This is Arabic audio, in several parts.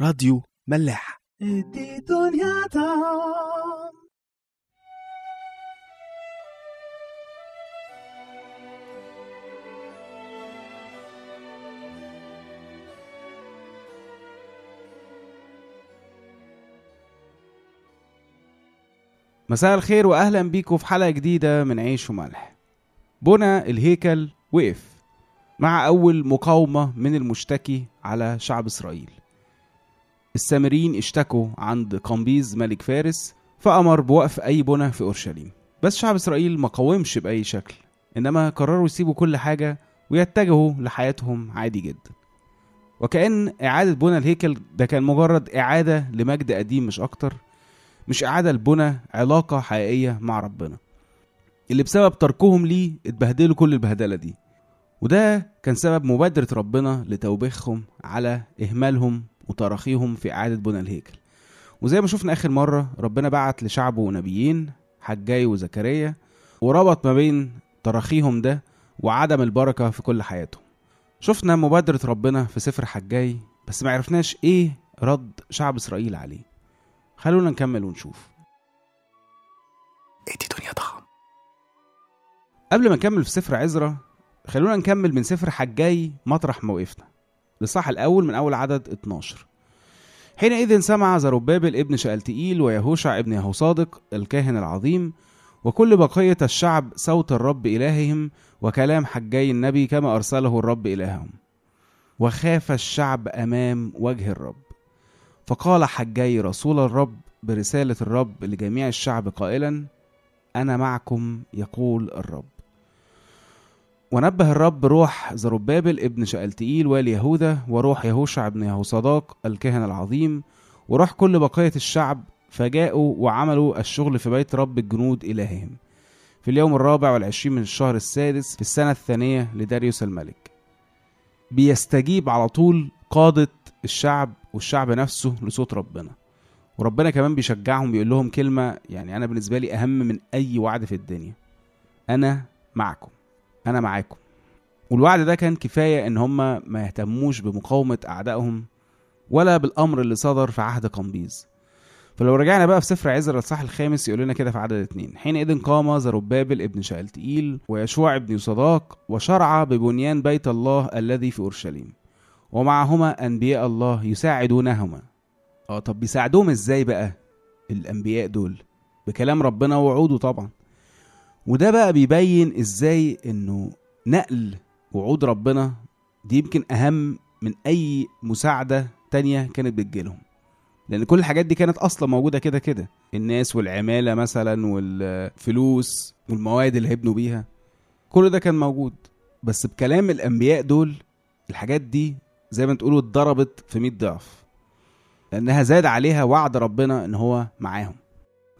راديو ملاح. مساء الخير واهلا بيكم في حلقة جديدة من عيش وملح. بنى الهيكل وقف مع أول مقاومة من المشتكي على شعب إسرائيل. السامريين اشتكوا عند قمبيز ملك فارس فأمر بوقف أي بنى في أورشليم. بس شعب إسرائيل ما قاومش بأي شكل إنما قرروا يسيبوا كل حاجة ويتجهوا لحياتهم عادي جدا. وكأن إعادة بنى الهيكل ده كان مجرد إعادة لمجد قديم مش أكتر مش إعادة لبنى علاقة حقيقية مع ربنا. اللي بسبب تركهم ليه اتبهدلوا كل البهدلة دي. وده كان سبب مبادرة ربنا لتوبيخهم على إهمالهم وتراخيهم في إعادة بنى الهيكل. وزي ما شفنا آخر مرة ربنا بعت لشعبه نبيين حجاي وزكريا وربط ما بين تراخيهم ده وعدم البركة في كل حياتهم. شفنا مبادرة ربنا في سفر حجاي بس ما عرفناش إيه رد شعب إسرائيل عليه. خلونا نكمل ونشوف. دي دنيا طعم قبل ما نكمل في سفر عزرا خلونا نكمل من سفر حجاي مطرح ما وقفنا الصح الأول من أول عدد 12 حينئذ سمع زربابل ابن شألتئيل ويهوشع ابن يهوصادق الكاهن العظيم وكل بقية الشعب صوت الرب إلههم وكلام حجاي النبي كما أرسله الرب إلههم. وخاف الشعب أمام وجه الرب. فقال حجاي رسول الرب برسالة الرب لجميع الشعب قائلا أنا معكم يقول الرب. ونبه الرب روح زربابل ابن شألتئيل والي يهوذا وروح يهوشع ابن يهوصداق الكاهن العظيم وروح كل بقية الشعب فجاءوا وعملوا الشغل في بيت رب الجنود إلههم. في اليوم الرابع والعشرين من الشهر السادس في السنة الثانية لداريوس الملك. بيستجيب على طول قادة الشعب والشعب نفسه لصوت ربنا. وربنا كمان بيشجعهم بيقول لهم كلمة يعني أنا بالنسبة لي أهم من أي وعد في الدنيا. أنا معكم. أنا معاكم. والوعد ده كان كفاية إن هم ما يهتموش بمقاومة أعدائهم ولا بالأمر اللي صدر في عهد قمبيز. فلو رجعنا بقى في سفر عزر الصح الخامس يقول لنا كده في عدد اتنين. حينئذ قام زربابل ابن شألتئيل ويشوع ابن يصداق وشرع ببنيان بيت الله الذي في أورشليم. ومعهما أنبياء الله يساعدونهما. آه طب بيساعدوهم إزاي بقى الأنبياء دول؟ بكلام ربنا ووعوده طبعا. وده بقى بيبين إزاي إنه نقل وعود ربنا دي يمكن أهم من أي مساعدة تانية كانت بتجيلهم. لأن كل الحاجات دي كانت أصلا موجودة كده كده. الناس والعمالة مثلا والفلوس والمواد اللي هيبنوا بيها. كل ده كان موجود. بس بكلام الأنبياء دول الحاجات دي زي ما تقولوا اتضربت في 100 ضعف. لأنها زاد عليها وعد ربنا إن هو معاهم.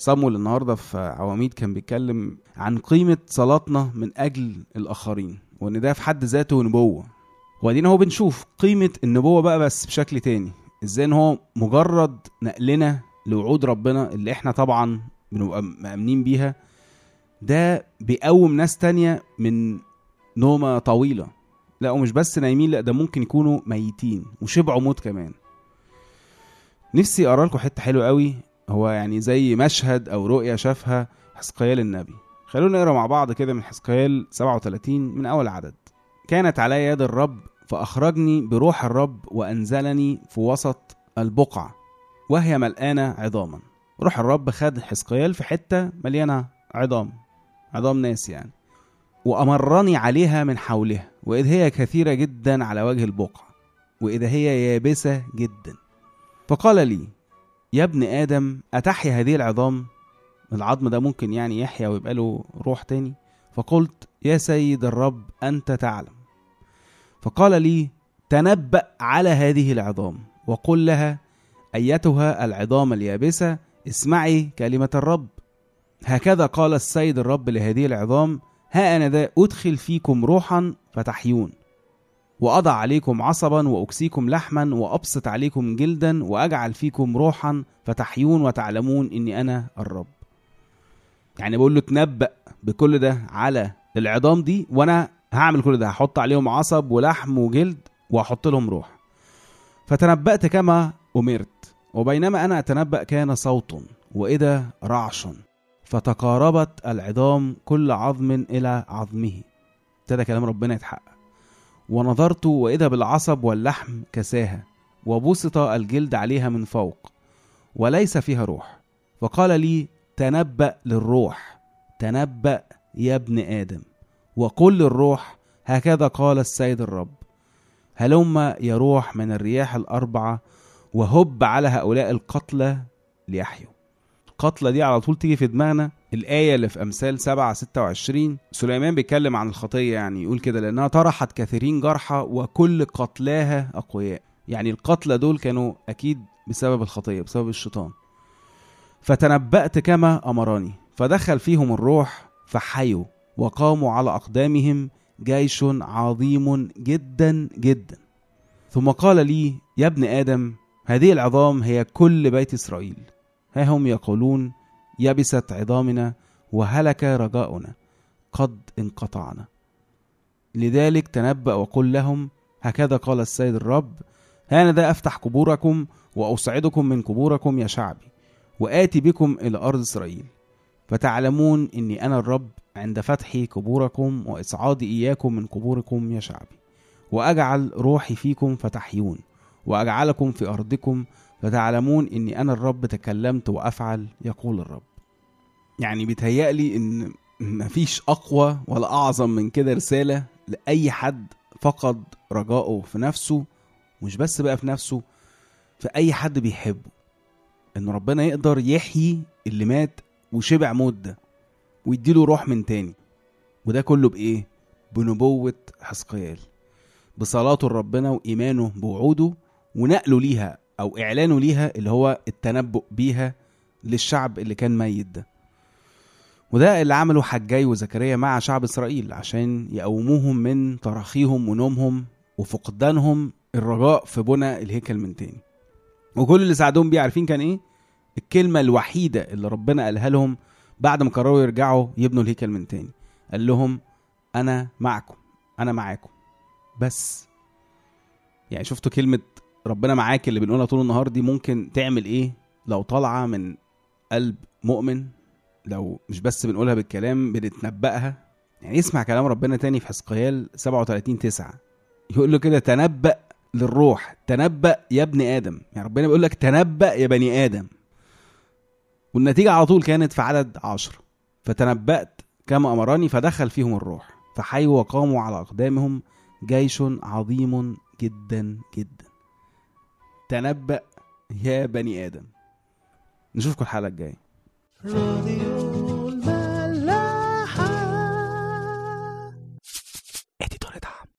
صمويل النهارده في عواميد كان بيتكلم عن قيمة صلاتنا من أجل الآخرين وإن ده في حد ذاته نبوة. وبعدين هو بنشوف قيمة النبوة بقى بس بشكل تاني إزاي إن هو مجرد نقلنا لوعود ربنا اللي إحنا طبعا بنبقى مأمنين بيها ده بيقوم ناس تانية من نومة طويلة. لا ومش بس نايمين لا ده ممكن يكونوا ميتين وشبعوا موت كمان. نفسي أقرأ لكم حتة حلوة قوي هو يعني زي مشهد أو رؤية شافها حسقيال النبي. خلونا نقرأ مع بعض كده من حسقيال 37 من أول عدد. كانت علي يد الرب فأخرجني بروح الرب وأنزلني في وسط البقعة وهي ملقانة عظاما. روح الرب خد حسقيال في حتة مليانة عظام عظام ناس يعني وأمرني عليها من حولها وإذ هي كثيرة جدا على وجه البقعة وإذا هي يابسة جدا. فقال لي يا ابن آدم أتحيا هذه العظام؟ العظم ده ممكن يعني يحيا ويبقى له روح تاني. فقلت يا سيد الرب أنت تعلم. فقال لي تنبأ على هذه العظام. وقل لها أيتها العظام اليابسة؟ اسمعي كلمة الرب. هكذا قال السيد الرب لهذه العظام ها أنا ذا أدخل فيكم روحا فتحيون. وأضع عليكم عصبا وأكسيكم لحما وأبسط عليكم جلدا وأجعل فيكم روحا فتحيون وتعلمون إني أنا الرب. يعني بقول له تنبأ بكل ده على العظام دي وأنا هعمل كل ده هحط عليهم عصب ولحم وجلد وهحط لهم روح. فتنبأت كما أمرت وبينما أنا أتنبأ كان صوت وإذا رعش فتقاربت العظام كل عظم إلى عظمه. ابتدى كلام ربنا يتحقق. ونظرت وإذا بالعصب واللحم كساها وبسط الجلد عليها من فوق وليس فيها روح. فقال لي تنبأ للروح تنبأ يا ابن آدم وقل للروح هكذا قال السيد الرب هلم يروح من الرياح الأربعة وهب على هؤلاء القتلى ليحيوا. القتلى دي على طول تيجي في دماغنا الآية اللي في أمثال 7 26 سليمان بيتكلم عن الخطية يعني يقول كده لأنها طرحت كثيرين جرحى وكل قتلاها أقوياء. يعني القتلى دول كانوا أكيد بسبب الخطية بسبب الشيطان. فتنبأت كما أمرني فدخل فيهم الروح فحيوا وقاموا على أقدامهم جيش عظيم جدا جدا. ثم قال لي يا ابن آدم هذه العظام هي كل بيت إسرائيل. ها هم يقولون يبست عظامنا وهلك رجاؤنا قد انقطعنا. لذلك تنبأ وقل لهم هكذا قال السيد الرب هانذا أفتح قبوركم وأصعدكم من قبوركم يا شعبي وآتي بكم إلى أرض إسرائيل. فتعلمون إني أنا الرب عند فتح قبوركم وإصعادي إياكم من قبوركم يا شعبي. وأجعل روحي فيكم فتحيون وأجعلكم في أرضكم فتعلمون إني أنا الرب تكلمت وأفعل يقول الرب. يعني بيتهيألي إن مفيش أقوى ولا أعظم من كده رسالة لأي حد فقد رجائه في نفسه مش بس بقى في نفسه في أي حد بيحبه. إن ربنا يقدر يحيي اللي مات وشبع موت ده ويديله روح من تاني. وده كله بإيه؟ بنبوة حسقيال بصلاته لربنا وإيمانه بوعوده ونقله ليها أو إعلانه ليها اللي هو التنبؤ بيها للشعب اللي كان ميت ده. وده اللي عمله حجاي وزكريا مع شعب إسرائيل عشان يقوموهم من تراخيهم ونومهم وفقدانهم الرجاء في بنى الهيكل من تاني. وكل اللي ساعدوهم بيه عارفين كان إيه؟ الكلمة الوحيدة اللي ربنا قالها لهم بعد ما قرروا يرجعوا يبنوا الهيكل من تاني. قال لهم أنا معكم أنا معاكم. بس. يعني شفتوا كلمة ربنا معاك اللي بنقولها طول النهار دي ممكن تعمل إيه لو طالعة من قلب مؤمن؟ لو مش بس بنقولها بالكلام بنتنبأها. يعني اسمع كلام ربنا تاني في حزقيال 37 9 يقول له كده تنبأ للروح تنبأ يا ابن آدم. يعني ربنا بيقول لك تنبأ يا بني آدم. والنتيجة على طول كانت في عدد عشرة فتنبأت كما أمرني فدخل فيهم الروح. فحيوا وقاموا على أقدامهم جيش عظيم جدا جدا. تنبأ يا بني آدم. نشوفكم الحلقة الجاية. Radio.